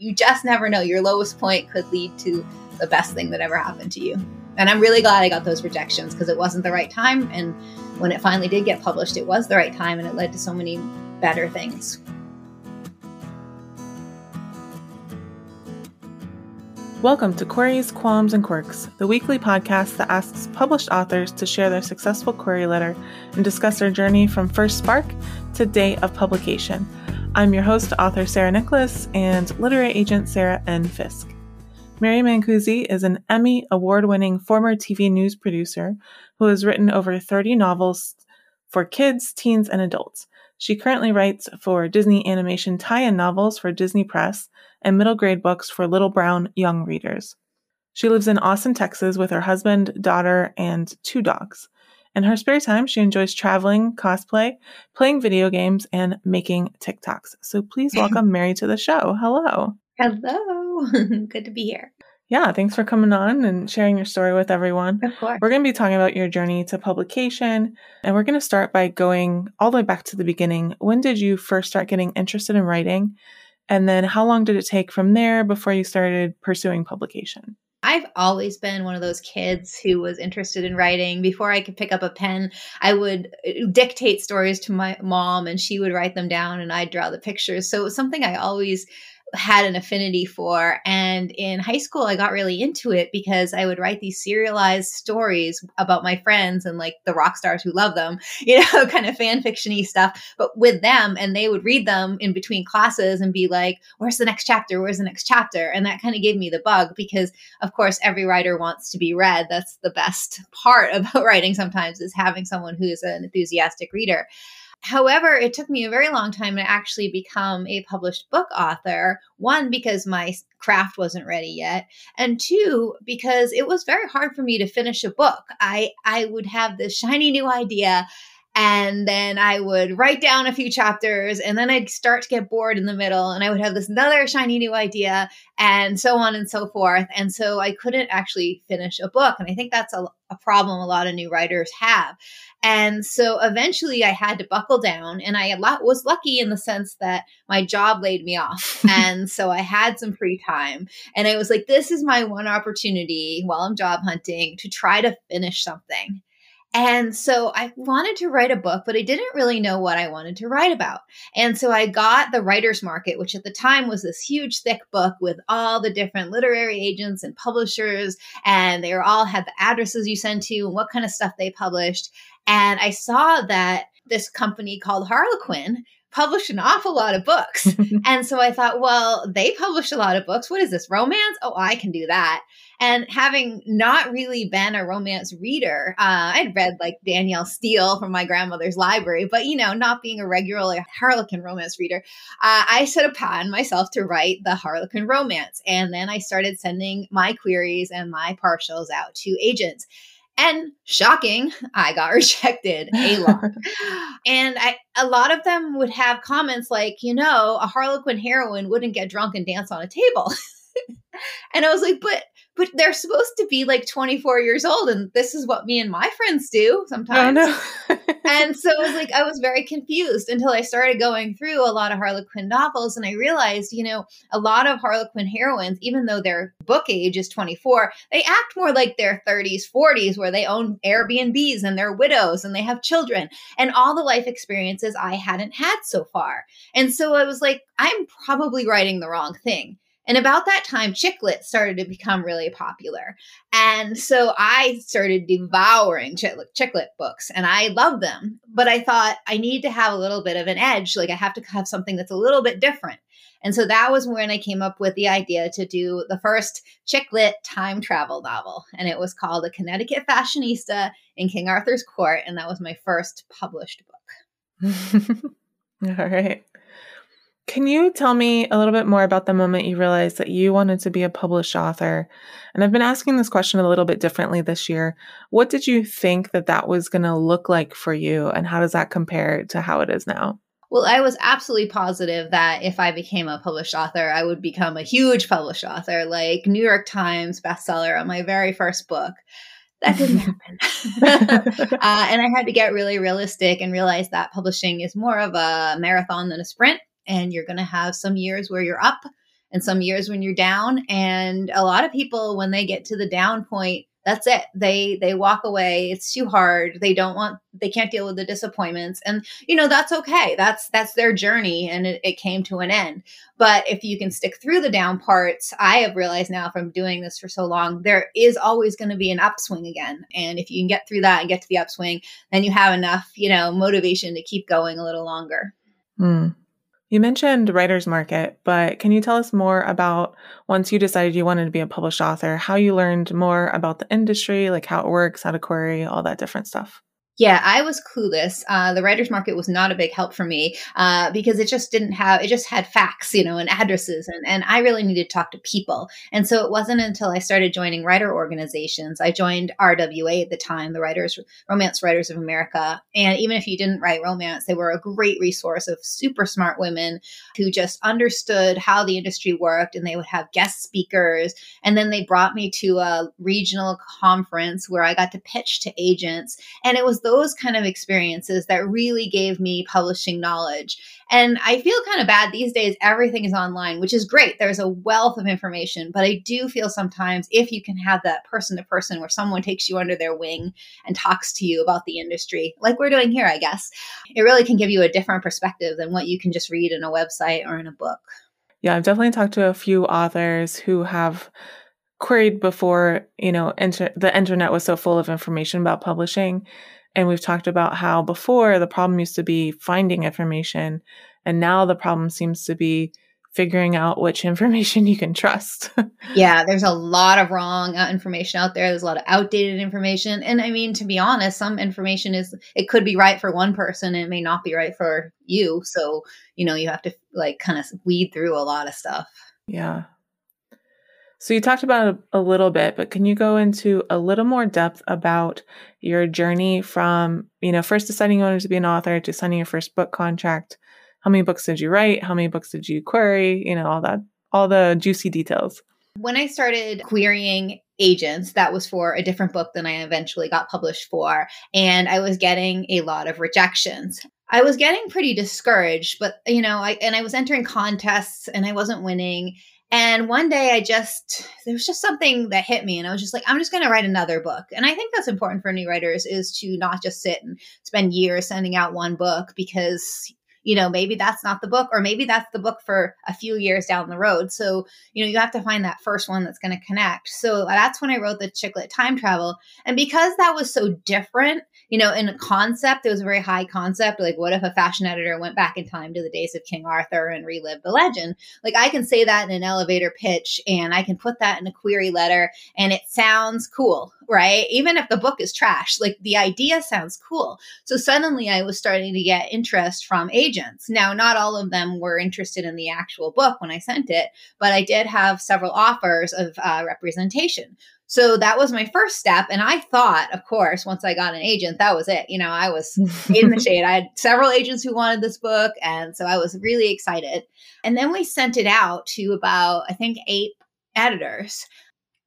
you just never know. Your lowest point could lead to the best thing that ever happened to you. And I'm really glad I got those rejections because it wasn't the right time. And when it finally did get published, it was the right time and it led to so many better things. Welcome to Queries, Qualms, and Quirks, the weekly podcast that asks published authors to share their successful query letter and discuss their journey from first spark to date of publication. I'm your host, author Sarah Nicolas, and literary agent Sarah N. Fisk. Mari Mancusi is an Emmy award winning former TV news producer who has written over 30 novels for kids, teens, and adults. She currently writes for Disney animation tie in novels for Disney Press and middle grade books for little brown young readers. She lives in Austin, Texas with her husband, daughter, and two dogs. In her spare time, she enjoys traveling, cosplay, playing video games, and making TikToks. So please welcome Mari to the show. Hello. Hello. Good to be here. Yeah, thanks for coming on and sharing your story with everyone. Of course. We're going to be talking about your journey to publication, and we're going to start by going all the way back to the beginning. When did you first start getting interested in writing? And then how long did it take from there before you started pursuing publication? I've always been one of those kids who was interested in writing. Before I could pick up a pen, I would uh, dictate stories to my mom and she would write them down and I'd draw the pictures. So it was something I always had an affinity for. And in high school, I got really into it because I would write these serialized stories about my friends and like the rock stars who love them, you know, kind of fan fictiony stuff, but with them. And they would read them in between classes and be like, where's the next chapter? Where's the next chapter? And that kind of gave me the bug because, of course, every writer wants to be read. That's the best part about writing sometimes is having someone who's an enthusiastic reader. However, it took me a very long time to actually become a published book author. One, because my craft wasn't ready yet, and two, because it was very hard for me to finish a book. I I would have this shiny new idea and then I would write down a few chapters and then I'd start to get bored in the middle and I would have this another shiny new idea and so on and so forth. And so I couldn't actually finish a book. And I think that's a, a problem a lot of new writers have. And so eventually I had to buckle down and I was lucky in the sense that my job laid me off. and so I had some free time and I was like, this is my one opportunity while I'm job hunting to try to finish something. And so I wanted to write a book, but I didn't really know what I wanted to write about. And so I got the Writer's Market, which at the time was this huge, thick book with all the different literary agents and publishers. And they all had the addresses you send to and what kind of stuff they published. And I saw that this company called Harlequin published an awful lot of books. and so I thought, well, they publish a lot of books. What is this, romance? Oh, I can do that. And having not really been a romance reader, uh, I'd read like Danielle Steel from my grandmother's library, but you know, not being a regular Harlequin romance reader, uh, I set upon myself to write the Harlequin romance. And then I started sending my queries and my partials out to agents. And shocking, I got rejected a lot. and I, a lot of them would have comments like, you know, a Harlequin heroine wouldn't get drunk and dance on a table. and I was like, but but they're supposed to be like 24 years old and this is what me and my friends do sometimes oh, no. and so it was like i was very confused until i started going through a lot of harlequin novels and i realized you know a lot of harlequin heroines even though their book age is 24 they act more like their 30s 40s where they own airbnbs and they're widows and they have children and all the life experiences i hadn't had so far. And so i was like i'm probably writing the wrong thing and about that time, chick lit started to become really popular. And so I started devouring chick lit books and I love them. But I thought I need to have a little bit of an edge. Like I have to have something that's a little bit different. And so that was when I came up with the idea to do the first chick lit time travel novel. And it was called A Connecticut Fashionista in King Arthur's Court. And that was my first published book. All right. Can you tell me a little bit more about the moment you realized that you wanted to be a published author? And I've been asking this question a little bit differently this year. What did you think that that was going to look like for you, and how does that compare to how it is now? Well, I was absolutely positive that if I became a published author, I would become a huge published author, like New York Times bestseller on my very first book. That didn't happen. uh, and I had to get really realistic and realize that publishing is more of a marathon than a sprint and you're going to have some years where you're up and some years when you're down. And a lot of people, when they get to the down point, that's it. They they walk away. It's too hard. They don't want they can't deal with the disappointments. And you know that's okay. That's that's their journey and it, it, came to an end. But if you can stick through the down parts i have realized now from doing this for so long there is always going to be an upswing again. And if you can get through that and get to the upswing then you have enough you know motivation to keep going a little longer. Mm. You mentioned writer's market, but can you tell us more about once you decided you wanted to be a published author, how you learned more about the industry, like how it works, how to query, all that different stuff? Yeah, I was clueless. Uh, the writer's market was not a big help for me uh, because it just didn't have, it just had facts, you know, and addresses. And, and I really needed to talk to people. And so it wasn't until I started joining writer organizations. I joined RWA at the time, the Writers, Romance Writers of America. And even if you didn't write romance, they were a great resource of super smart women who just understood how the industry worked. And they would have guest speakers. And then they brought me to a regional conference where I got to pitch to agents. And it was the those kind of experiences that really gave me publishing knowledge. And I feel kind of bad these days, everything is online, which is great. There's a wealth of information, but I do feel sometimes if you can have that person to person where someone takes you under their wing and talks to you about the industry, like we're doing here, I guess, it really can give you a different perspective than what you can just read in a website or in a book. Yeah, I've definitely talked to a few authors who have queried before, you know, inter- the internet was so full of information about publishing and we've talked about how before the problem used to be finding information, and now the problem seems to be figuring out which information you can trust. yeah, there's a lot of wrong uh, information out there. There's a lot of outdated information. And I mean, to be honest, some information is, it could be right for one person and it may not be right for you. So, you know, you have to like kind of weed through a lot of stuff. Yeah. So you talked about it a little bit, but can you go into a little more depth about your journey from, you know, first deciding you wanted to be an author to signing your first book contract? How many books did you write? How many books did you query? You know, all that, all the juicy details. When I started querying agents, that was for a different book than I eventually got published for. And I was getting a lot of rejections. I was getting pretty discouraged, but you know, I and I was entering contests and I wasn't winning. And one day I just, there was just something that hit me and I was just like, I'm just going to write another book. And I think that's important for new writers is to not just sit and spend years sending out one book because you know, maybe that's not the book, or maybe that's the book for a few years down the road. So, you know, you have to find that first one that's going to connect. So that's when I wrote the Chick Lit Time Travel. And because that was so different, you know, in a concept, it was a very high concept. Like, what if a fashion editor went back in time to the days of King Arthur and relived the legend? Like, I can say that in an elevator pitch and I can put that in a query letter and it sounds cool, right? Even if the book is trash, like the idea sounds cool. So suddenly I was starting to get interest from agents. Now, not all of them were interested in the actual book when I sent it, but I did have several offers of uh, representation. So that was my first step. And I thought, of course, once I got an agent, that was it. You know, I was in the shade. I had several agents who wanted this book. And so I was really excited. And then we sent it out to about, I think, eight editors.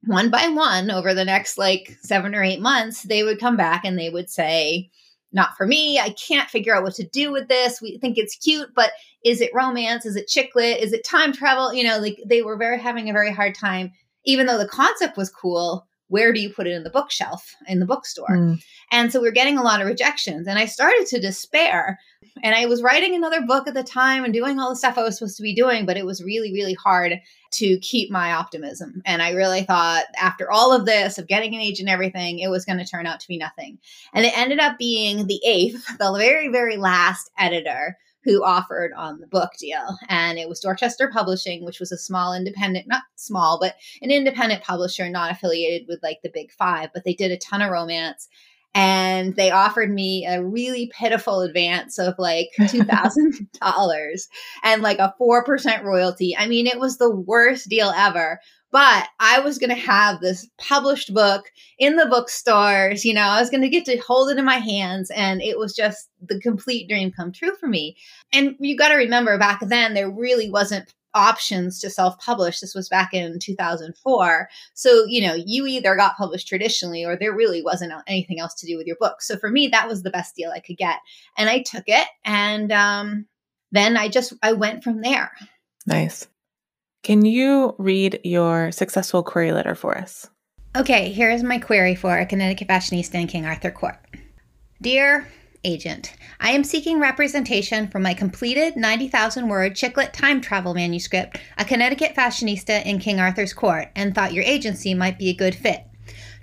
One by one, over the next like seven or eight months, they would come back and they would say, not for me. I can't figure out what to do with this. We think it's cute, but is it romance? Is it chick lit? Is it time travel? You know, like they were very having a very hard time even though the concept was cool, where do you put it in the bookshelf in the bookstore? Mm. And so we are getting a lot of rejections. And I started to despair. And I was writing another book at the time and doing all the stuff I was supposed to be doing, but it was really, really hard to keep my optimism. And I really thought after all of this, of getting an agent and everything, it was going to turn out to be nothing. And it ended up being the eighth, the very, very last editor who offered on the book deal. And it was Dorchester Publishing, which was a small independent, not small, but an independent publisher, not affiliated with like the big five, but they did a ton of romance. And they offered me a really pitiful advance of like $2,000 and like a 4% royalty. I mean, it was the worst deal ever but I was going to have this published book in the bookstores. You know, I was going to get to hold it in my hands. And it was just the complete dream come true for me. And you got to remember back then, there really wasn't options to self publish. This was back in 2004. So, you know, you either got published traditionally or there really wasn't anything else to do with your book. So for me, that was the best deal I could get. And I took it. And um, then I just, I went from there. Nice. Can you read your successful query letter for us? Okay, here's my query for a Connecticut fashionista in King Arthur Court. Dear agent, I am seeking representation for my completed 90,000 word chick lit time travel manuscript, A Connecticut Fashionista in King Arthur's Court, and thought your agency might be a good fit.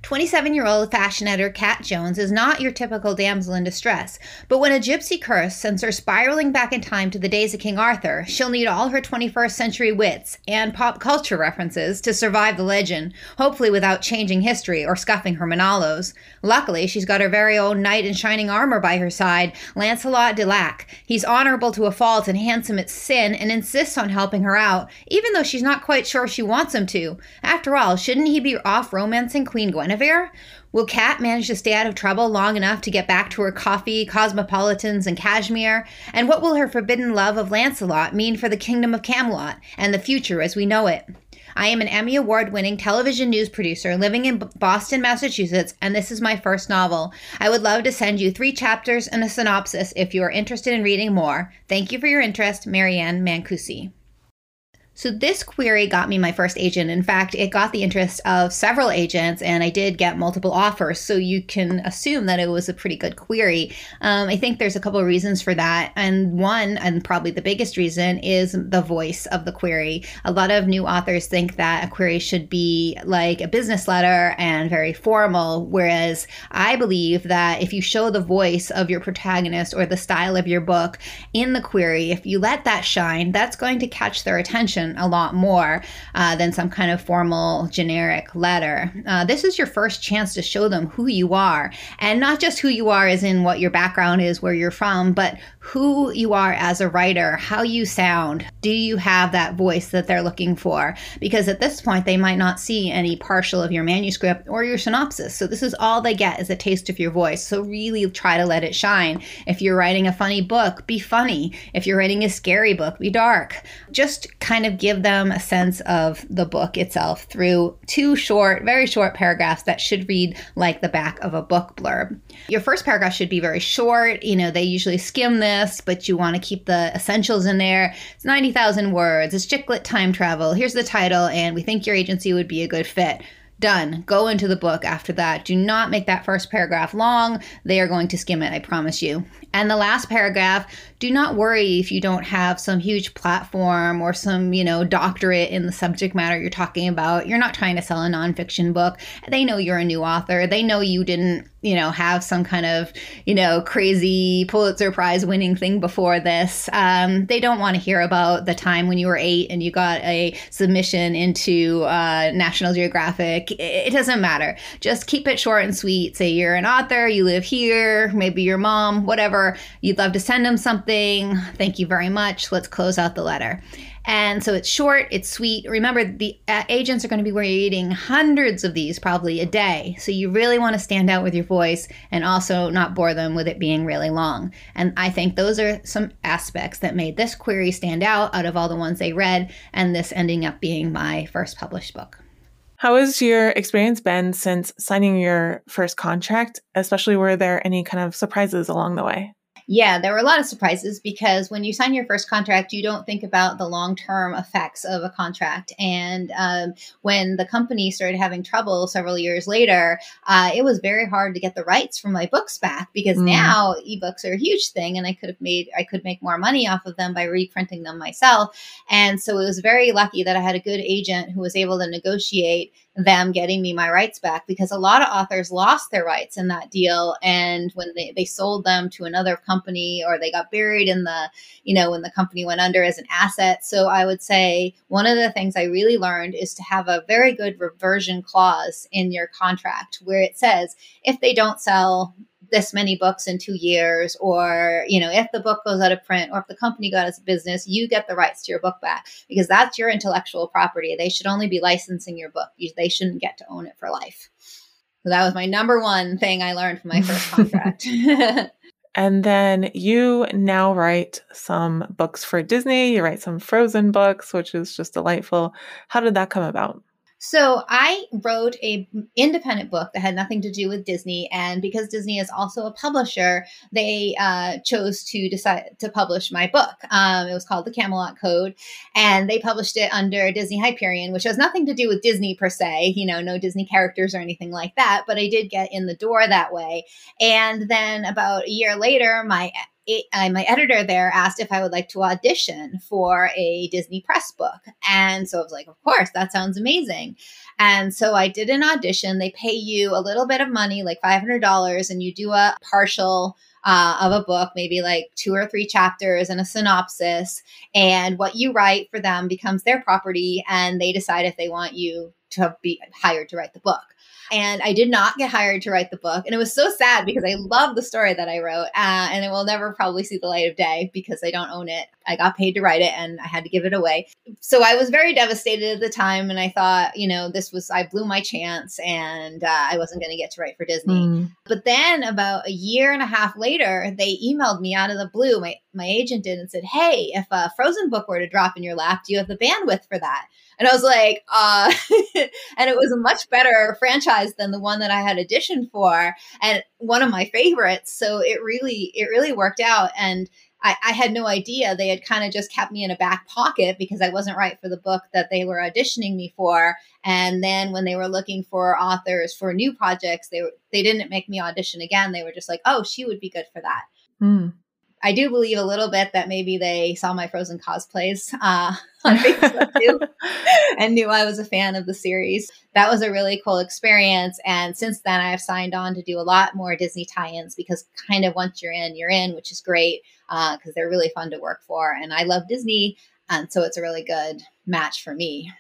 27 year old fashion editor Kat Jones is not your typical damsel in distress, but when a gypsy curse sends her spiraling back in time to the days of King Arthur, she'll need all her 21st century wits and pop culture references to survive the legend, hopefully without changing history or scuffing her Manolos. Luckily, she's got her very own knight in shining armor by her side, Lancelot du Lac. He's honorable to a fault and handsome at sin and insists on helping her out, even though she's not quite sure she wants him to. After all, shouldn't he be off romancing Queen Gwen? Guinevere? Will Kat manage to stay out of trouble long enough to get back to her coffee, cosmopolitans, and cashmere? And what will her forbidden love of Lancelot mean for the kingdom of Camelot and the future as we know it? I am an Emmy Award winning television news producer living in Boston, Massachusetts, and this is my first novel. I would love to send you three chapters and a synopsis if you are interested in reading more. Thank you for your interest, Marianne Mancusi. So this query got me my first agent. In fact, it got the interest of several agents, and I did get multiple offers. So you can assume that it was a pretty good query. Um, I think there's a couple of reasons for that, and one, and probably the biggest reason, is the voice of the query. A lot of new authors think that a query should be like a business letter and very formal, whereas I believe that if you show the voice of your protagonist or the style of your book in the query, if you let that shine, that's going to catch their attention a lot more uh, than some kind of formal generic letter. Uh, this is your first chance to show them who you are, and not just who you are as in what your background is, where you're from, but who you are as a writer, how you sound. Do you have that voice that they're looking for? Because at this point, they might not see any partial of your manuscript or your synopsis. So this is all they get is a taste of your voice. So really try to let it shine. If you're writing a funny book, be funny. If you're writing a scary book, be dark. Just kind of give them a sense of the book itself through two short, very short paragraphs that should read like the back of a book blurb. Your first paragraph should be very short. You know, they usually skim this, but you want to keep the essentials in there. It's 90,000 words. It's chick lit time travel. Here's the title, and we think your agency would be a good fit. Done. Go into the book after that. Do not make that first paragraph long. They are going to skim it, I promise you. And the last paragraph, do not worry if you don't have some huge platform or some, you know, doctorate in the subject matter you're talking about. You're not trying to sell a nonfiction book. They know you're a new author. They know you didn't you know, have some kind of, you know, crazy Pulitzer Prize winning thing before this. Um, they don't want to hear about the time when you were eight and you got a submission into uh, National Geographic. It doesn't matter. Just keep it short and sweet. Say you're an author, you live here, maybe your mom, whatever. You'd love to send them something. Thank you very much. Let's close out the letter. And so it's short, it's sweet. Remember, the uh, agents are going to be reading hundreds of these probably a day. So you really want to stand out with your voice and also not bore them with it being really long. And I think those are some aspects that made this query stand out out of all the ones they read, and this ending up being my first published book. How has your experience been since signing your first contract? Especially, were there any kind of surprises along the way? Yeah, there were a lot of surprises because when you sign your first contract, you don't think about the long term effects of a contract. And um, when the company started having trouble several years later, uh, it was very hard to get the rights for my books back because mm. now ebooks are a huge thing, and I could have made I could make more money off of them by reprinting them myself. And so it was very lucky that I had a good agent who was able to negotiate them getting me my rights back because a lot of authors lost their rights in that deal. And when they, they sold them to another company or they got buried in the you know when the company went under as an asset. So i would say one of the things i really learned is to have a very good reversion clause in your contract where it says if they don't sell this many books in two years, or you know, if the book goes out of print, or if the company got of business, you get the rights to your book back because that's your intellectual property. They should only be licensing your book. They shouldn't get to own it for life. So that was my number one thing I learned from my first contract. and then you now write some books for Disney. You write some Frozen books, which is just delightful. How did that come about? So I wrote a independent book that had nothing to do with Disney, and because Disney is also a publisher, they uh, chose to decide to publish my book. Um, it was called The Camelot Code, and they published it under Disney Hyperion, which has nothing to do with Disney per se. You know, no Disney characters or anything like that. But I did get in the door that way. And then about a year later, my uh, my editor there asked if I would like to audition for a Disney press book. And so I was like, of course, that sounds amazing. And so I did an audition. They pay you a little bit of money, like $500, and you do a partial uh, of a book, maybe like two or three chapters and a synopsis. And what you write for them becomes their property, and they decide if they want you to be hired to write the book. And I did not get hired to write the book. And it was so sad because I love the story that I wrote. Uh, and it will never probably see the light of day because I don't own it. I got paid to write it and I had to give it away. So I was very devastated at the time. And I thought, you know, this was, I blew my chance and uh, I wasn't going to get to write for Disney. Mm. But then about a year and a half later, they emailed me out of the blue. My, my agent did and said, Hey, if a Frozen book were to drop in your lap, do you have the bandwidth for that? And I was like, uh, and it was a much better franchise than the one that I had auditioned for and one of my favorites. So it really, it really worked out. And I, I had no idea. They had kind of just kept me in a back pocket because I wasn't right for the book that they were auditioning me for. And then when they were looking for authors for new projects, they were, they didn't make me audition again. They were just like, "Oh, she would be good for that." Mm. I do believe a little bit that maybe they saw my Frozen cosplays uh, on Facebook too and knew I was a fan of the series. That was a really cool experience. And since then, I have signed on to do a lot more Disney tie ins because kind of once you're in, you're in, which is great because uh, they're really fun to work for. And I love Disney. And so it's a really good match for me.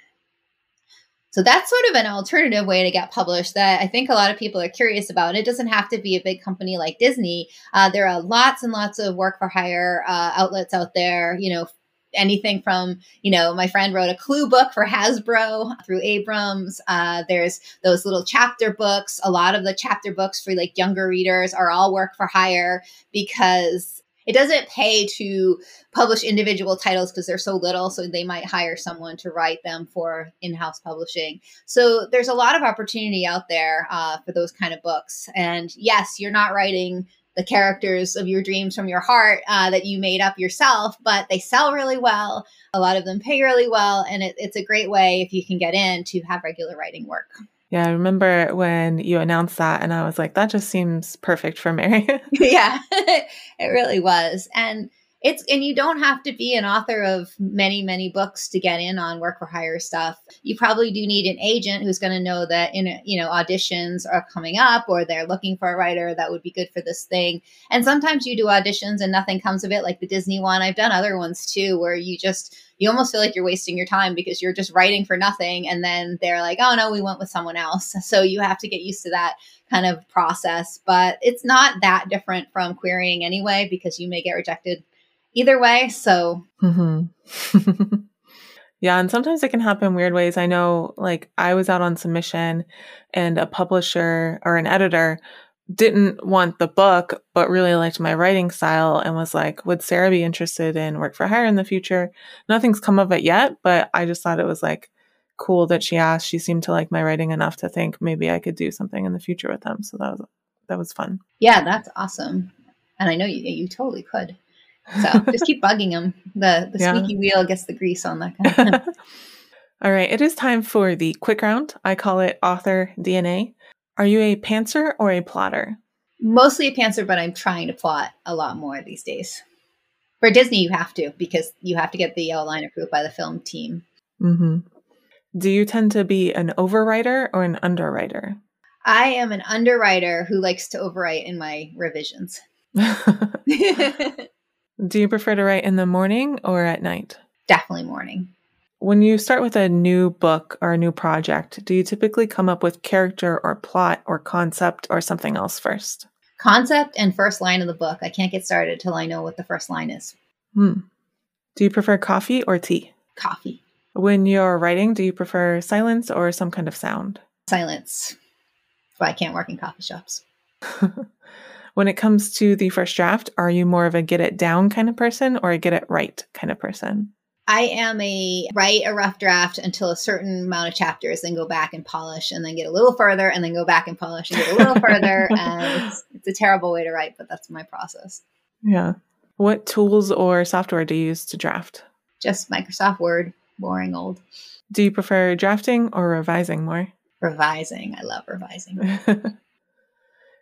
So that's sort of an alternative way to get published that I think a lot of people are curious about. It doesn't have to be a big company like Disney. Uh, there are lots and lots of work for hire uh, outlets out there. You know, anything from you know my friend wrote a clue book for hasbro through abrams uh, there's those little chapter books a lot of the chapter books for like younger readers are all work for hire because it doesn't pay to publish individual titles because they're so little so they might hire someone to write them for in-house publishing. So there's a lot of opportunity out there uh, for those kind of books. And yes you're not writing the characters of your dreams from your heart uh, that you made up yourself but they sell really well. A lot of them pay really well and it, it's a great way if you can get in to have regular writing work yeah, I remember when you announced that, and I was like, that just seems perfect for Mari. yeah, it really was. And it's and you don't have to be an author of many many books to get in on work for hire stuff. You probably do need an agent who's going to know that in you know auditions are coming up or they're looking for a writer that would be good for this thing. And sometimes you do auditions and nothing comes of it like the disney one. I've done other ones too where you just you almost feel like you're wasting your time because you're just writing for nothing and then they're like oh no we went with someone else. So you have to get used to that kind of process. But it's not that different from querying anyway because you may get rejected either way. So, mm-hmm. yeah. And sometimes it can happen weird ways. I know, like, I was out on submission and a publisher or an editor didn't want the book, but really liked my writing style and was like, Would Sarah be interested in work for hire in the future? Nothing's come of it yet, but I just thought it was like cool that she asked. She seemed to like my writing enough to think maybe I could do something in the future with them. So that was that was fun. Yeah, that's awesome. And I know you you totally could. So just keep bugging them. The the yeah. squeaky wheel gets the grease on that kind of thing. All right, it is time for the quick round. I call it author DNA. Are you a pantser or a plotter? Mostly a pantser, but I'm trying to plot a lot more these days. For Disney, you have to because you have to get the yellow line approved by the film team. Mm-hmm. Do you tend to be an overwriter or an underwriter? I am an underwriter who likes to overwrite in my revisions. Do you prefer to write in the morning or at night? Definitely morning. When you start with a new book or a new project, do you typically come up with character or plot or concept or something else first? Concept and first line of the book. I can't get started till I know what the first line is. Hmm. Do you prefer coffee or tea? Coffee. When you're writing, do you prefer silence or some kind of sound? Silence. But I can't work in coffee shops. When it comes to the first draft, are you more of a get it down kind of person or a get it right kind of person? I am a write a rough draft until a certain amount of chapters, then go back and polish, and then get a little further, and then go back and polish and get a little further. And it's, it's a terrible way to write, but that's my process. Yeah. What tools or software do you use to draft? Just Microsoft Word, boring old. Do you prefer drafting or revising more? Revising. I love revising.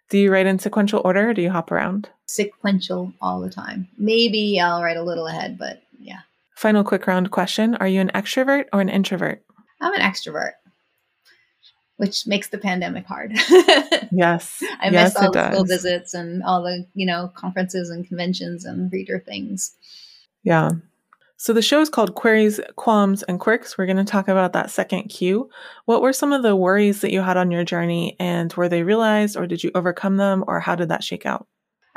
do you write in sequential order or do you hop around? Sequential all the time. Maybe I'll write a little ahead, but yeah. Final quick round question Are you an extrovert or an introvert? I'm an extrovert, which makes the pandemic hard. yes. I yes, miss all the school visits and all the, you know, conferences and conventions and reader things. Yeah. So the show is called Queries, Qualms, and Quirks. We're going to talk about that second Q. What were some of the worries that you had on your journey, and were they realized, or did you overcome them, or how did that shake out?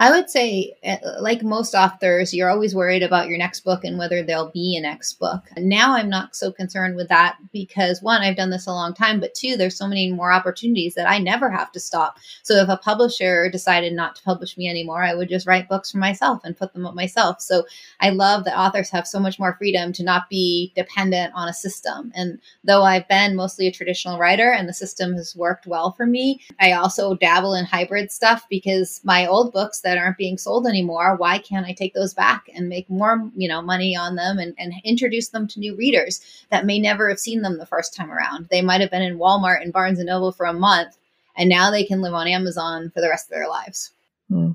I would say, eh, like most authors, you're always worried about your next book and whether there'll be a next book. Now I'm not so concerned with that because one, I've done this a long time, but two, there's so many more opportunities that I never have to stop. So if a publisher decided not to publish me anymore, I would just write books for myself and put them up myself. So I love that authors have so much more freedom to not be dependent on a system. And though I've been mostly a traditional writer and the system has worked well for me, I also dabble in hybrid stuff because my old books that that aren't being sold anymore why can't i take those back and make more you know money on them and, and introduce them to new readers that may never have seen them the first time around? They might have been in walmart and barnes and noble for a month and now they can live on amazon for the rest of their lives. Hmm.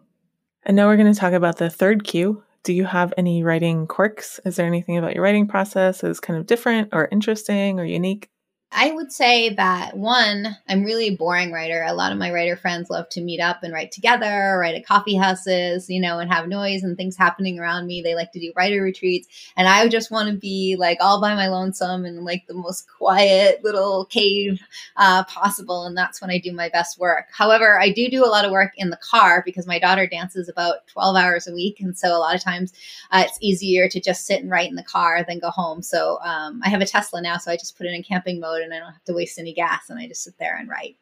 and now we're going to talk about the third cue. Do you have any writing quirks? Is there anything about your writing process that is kind of different or interesting or unique I would say that one, I'm really a boring writer. A lot of my writer friends love to meet up and write together, write at coffee houses, you know, and have noise and things happening around me. They like to do writer retreats. And I just want to be like all by my lonesome and like the most quiet little cave uh, possible. And that's when I do my best work. However, I do do a lot of work in the car because my daughter dances about 12 hours a week. And so a lot of times uh, it's easier to just sit and write in the car than go home. So um, I have a Tesla now, so I just put it in camping mode and I don't have to waste any gas and I just sit there and write.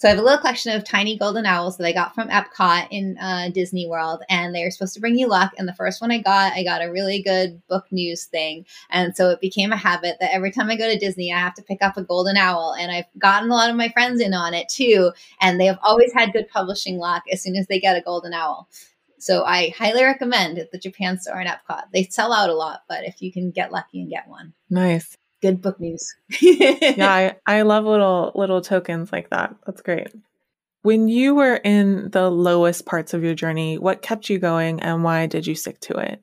So I have a little collection of tiny golden owls that I got from Epcot in uh, Disney World, and they're supposed to bring you luck. And the first one I got, I got a really good book news thing, and so it became a habit that every time I go to Disney, I have to pick up a golden owl. And I've gotten a lot of my friends in on it too, and they have always had good publishing luck as soon as they get a golden owl. So I highly recommend the Japan store in Epcot. They sell out a lot, but if you can get lucky and get one, nice good book news. yeah, I, I love little little tokens like that. That's great. When you were in the lowest parts of your journey, what kept you going and why did you stick to it?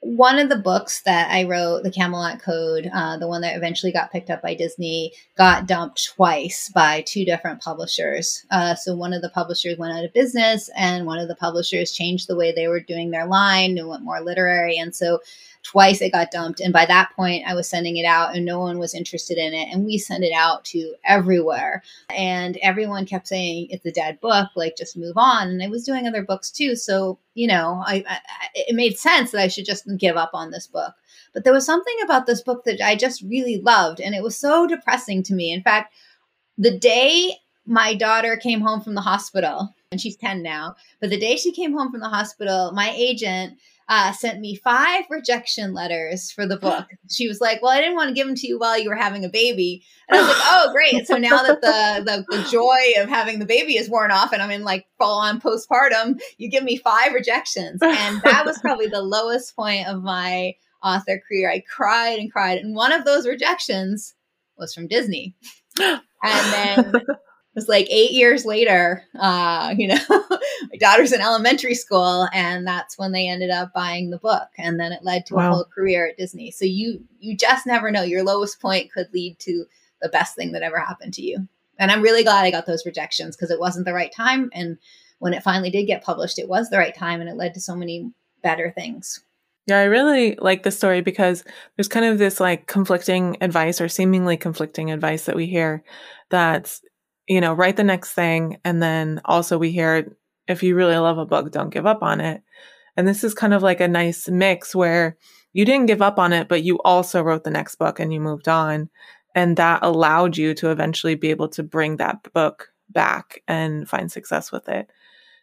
One of the books that I wrote, The Camelot Code, uh, the one that eventually got picked up by Disney, got dumped twice by two different publishers. Uh, so one of the publishers went out of business, and one of the publishers changed the way they were doing their line and went more literary. And so twice it got dumped and by that point i was sending it out and no one was interested in it and we sent it out to everywhere. And everyone kept saying it's a dead book like just move on. And i was doing other books too so you know I, I it made sense that i should just give up on this book. But there was something about this book that i just really loved and it was so depressing to me. In fact the day my daughter came home from the hospital and she's 10 now but the day she came home from the hospital my agent uh, sent me five rejection letters for the book. She was like, "Well, I didn't want to give them to you while you were having a baby," and I was like, "Oh, great!" So now that the, the the joy of having the baby is worn off, and I'm in like full on postpartum, you give me five rejections, and that was probably the lowest point of my author career. I cried and cried, and one of those rejections was from Disney, and then was like eight years later, uh, you know, my daughter's in elementary school, and that's when they ended up buying the book, and then it led to wow. a whole career at Disney. So you you just never know. Your lowest point could lead to the best thing that ever happened to you. And I'm really glad I got those rejections because it wasn't the right time. And when it finally did get published, it was the right time, and it led to so many better things. Yeah, I really like the story because there's kind of this like conflicting advice or seemingly conflicting advice that we hear that's you know, write the next thing. And then also we hear if you really love a book, don't give up on it. And this is kind of like a nice mix where you didn't give up on it, but you also wrote the next book and you moved on. And that allowed you to eventually be able to bring that book back and find success with it.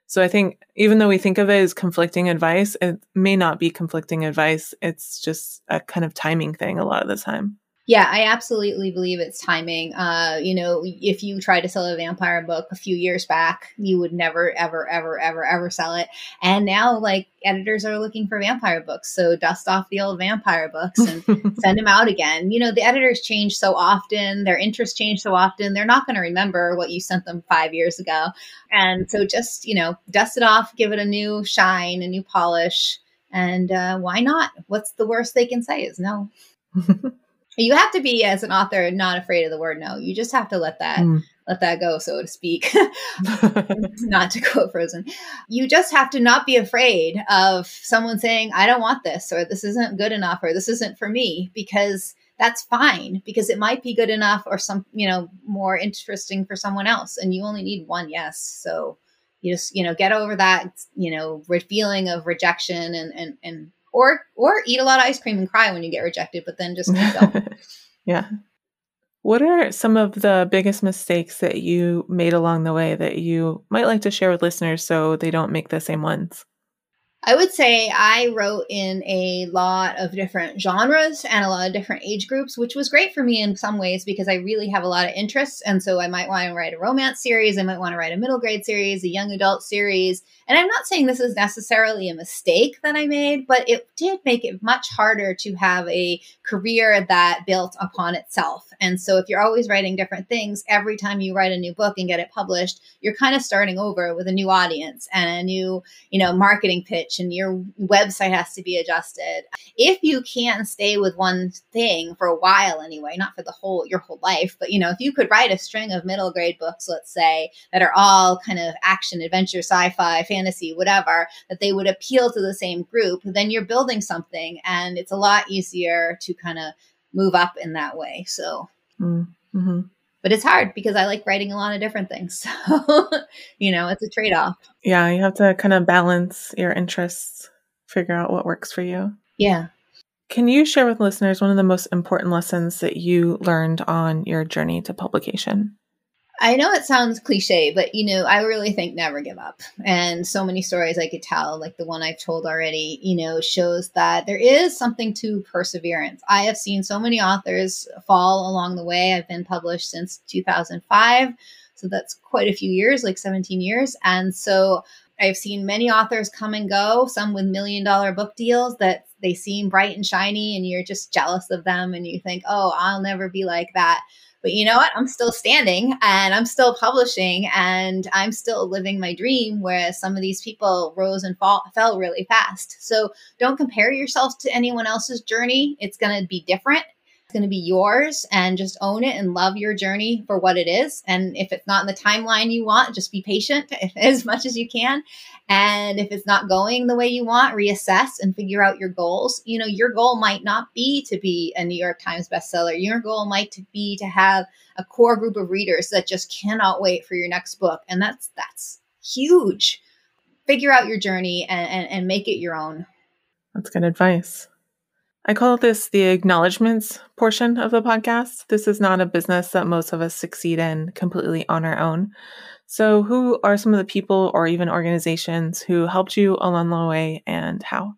So I think even though we think of it as conflicting advice, it may not be conflicting advice. It's just a kind of timing thing a lot of the time. Yeah, I absolutely believe it's timing. Uh, you know, if you try to sell a vampire book a few years back, you would never, ever, ever, ever, ever sell it. And now, like, editors are looking for vampire books. So dust off the old vampire books and send them out again. You know, the editors change so often, their interests change so often, they're not going to remember what you sent them five years ago. And so just, you know, dust it off, give it a new shine, a new polish. And uh, why not? What's the worst they can say is no. you have to be as an author not afraid of the word no. You just have to let that mm. let that go so to speak. Not to quote frozen. You just have to not be afraid of someone saying i don't want this or this isn't good enough or this isn't for me because that's fine because it might be good enough or some you know more interesting for someone else and you only need one yes. So you just you know get over that you know feeling of rejection and and and or or eat a lot of ice cream and cry when you get rejected, but then just keep going. yeah. What are some of the biggest mistakes that you made along the way that you might like to share with listeners so they don't make the same ones? I would say I wrote in a lot of different genres and a lot of different age groups, which was great for me in some ways because I really have a lot of interests. And so I might want to write a romance series, I might want to write a middle grade series, a young adult series. And I'm not saying this is necessarily a mistake that I made, but it did make it much harder to have a career that built upon itself. And so if you're always writing different things, every time you write a new book and get it published, you're kind of starting over with a new audience and a new, you know, marketing pitch and your website has to be adjusted. If you can stay with one thing for a while anyway, not for the whole your whole life, but you know, if you could write a string of middle grade books, let's say, that are all kind of action, adventure, sci-fi, fantasy, whatever, that they would appeal to the same group, then you're building something and it's a lot easier to kind of move up in that way. So, mm-hmm. but it's hard because I like writing a lot of different things. So, you know, it's a trade off. Yeah, you have to kind of balance your interests, figure out what works for you. Yeah. Can you share with listeners one of the most important lessons that you learned on your journey to publication? I know it sounds cliche, but you know, I really think never give up. And so many stories I could tell, like the one I've told already, you know, shows that there is something to perseverance. I have seen so many authors fall along the way. I've been published since 2005. So that's quite a few years, like 17 years. And so I've seen many authors come and go, some with million dollar book deals that they seem bright and shiny, and you're just jealous of them and you think, oh, I'll never be like that. But you know what? I'm still standing and I'm still publishing and I'm still living my dream, whereas some of these people rose and fall, fell really fast. So don't compare yourself to anyone else's journey. It's going to be different going to be yours and just own it and love your journey for what it is. And if it's not in the timeline you want, just be patient as much as you can. And if it's not going the way you want, reassess and figure out your goals. You know, your goal might not be to be a New York Times bestseller. Your goal might be to have a core group of readers that just cannot wait for your next book. And that's that's huge. Figure out your journey and, and, and make it your own. That's good advice. I call this the acknowledgments portion of the podcast. This is not a business that most of us succeed in completely on our own. So, who are some of the people or even organizations who helped you along the way and how?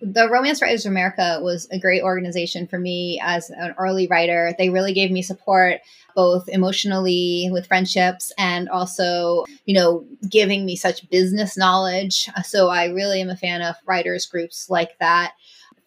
The Romance Writers of America was a great organization for me as an early writer. They really gave me support both emotionally with friendships and also, you know, giving me such business knowledge. So I really am a fan of writers groups like that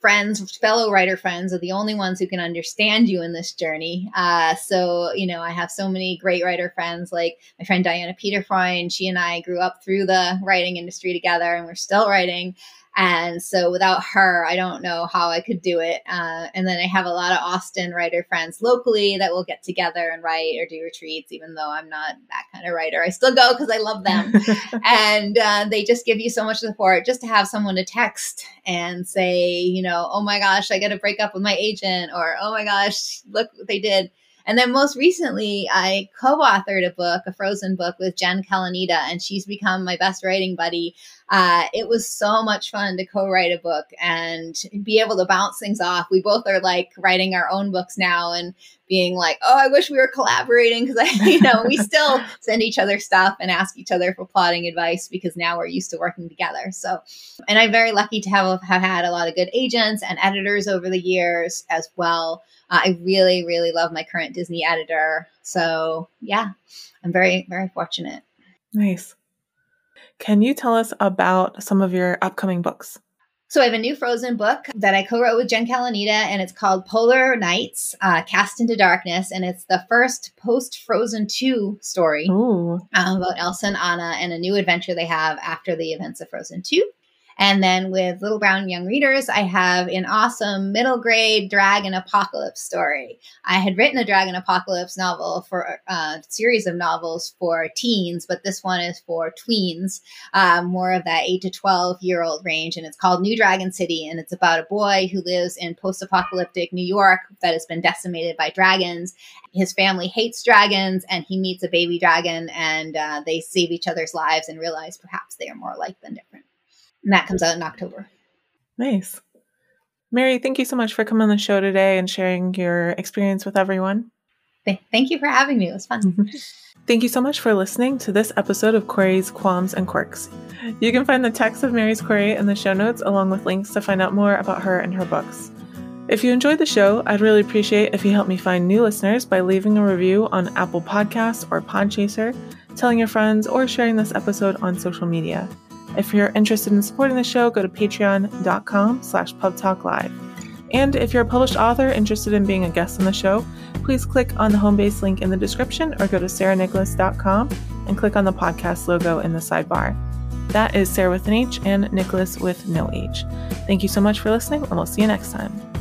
friends, fellow writer friends, are the only ones who can understand you in this journey. Uh, so, you know, I have so many great writer friends, like my friend Diana Peterfreund. She and I grew up through the writing industry together, and we're still writing. And so without her, I don't know how I could do it. Uh, and then I have a lot of Austin writer friends locally that will get together and write or do retreats, even though I'm not that kind of writer. I still go because I love them. and uh, they just give you so much support just to have someone to text and say, you know, oh my gosh, I got to break up with my agent, or oh my gosh, look what they did and then most recently, I co authored a book, a frozen book with Jen Calonita, and she's become my best writing buddy. Uh, it was so much fun to co write a book and be able to bounce things off. We both are like writing our own books now and being like, oh, I wish we were collaborating because I, you know, we still send each other stuff and ask each other for plotting advice because now we're used to working together. So, and I'm very lucky to have, have had a lot of good agents and editors over the years as well. Uh, I really, really love my current Disney editor. So, yeah, I'm very, very fortunate. Nice. Can you tell us about some of your upcoming books? So I have a new Frozen book that I co-wrote with Jen Calonita, and it's called Polar Nights, uh, Cast into Darkness, and it's the first post-Frozen 2 story um, about Elsa and Anna and a new adventure they have after the events of Frozen 2. And then with Little Brown Young Readers, I have an awesome middle grade dragon apocalypse story. I had written a dragon apocalypse novel for a uh, series of novels for teens, but this one is for tweens, um, more of that 8 to 12 year old range. And it's called New Dragon City. And it's about a boy who lives in post apocalyptic New York that has been decimated by dragons. His family hates dragons, and he meets a baby dragon, and uh, they save each other's lives and realize perhaps they are more alike than different. And that comes out in October. Nice. Mari, thank you so much for coming on the show today and sharing your experience with everyone. Thank you for having me. It was fun. Thank you so much for listening to this episode of Queries, Qualms, and Quirks. You can find the text of Mari's query in the show notes, along with links to find out more about her and her books. If you enjoyed the show, I'd really appreciate if you help me find new listeners by leaving a review on Apple Podcasts or Podchaser, telling your friends, or sharing this episode on social media. If you're interested in supporting the show, go to patreon.com slash pubtalklive. And if you're a published author interested in being a guest on the show, please click on the home base link in the description or go to sarahnicolas.com and click on the podcast logo in the sidebar. That is Sarah with an H and Nicolas with no H. Thank you so much for listening, and we'll see you next time.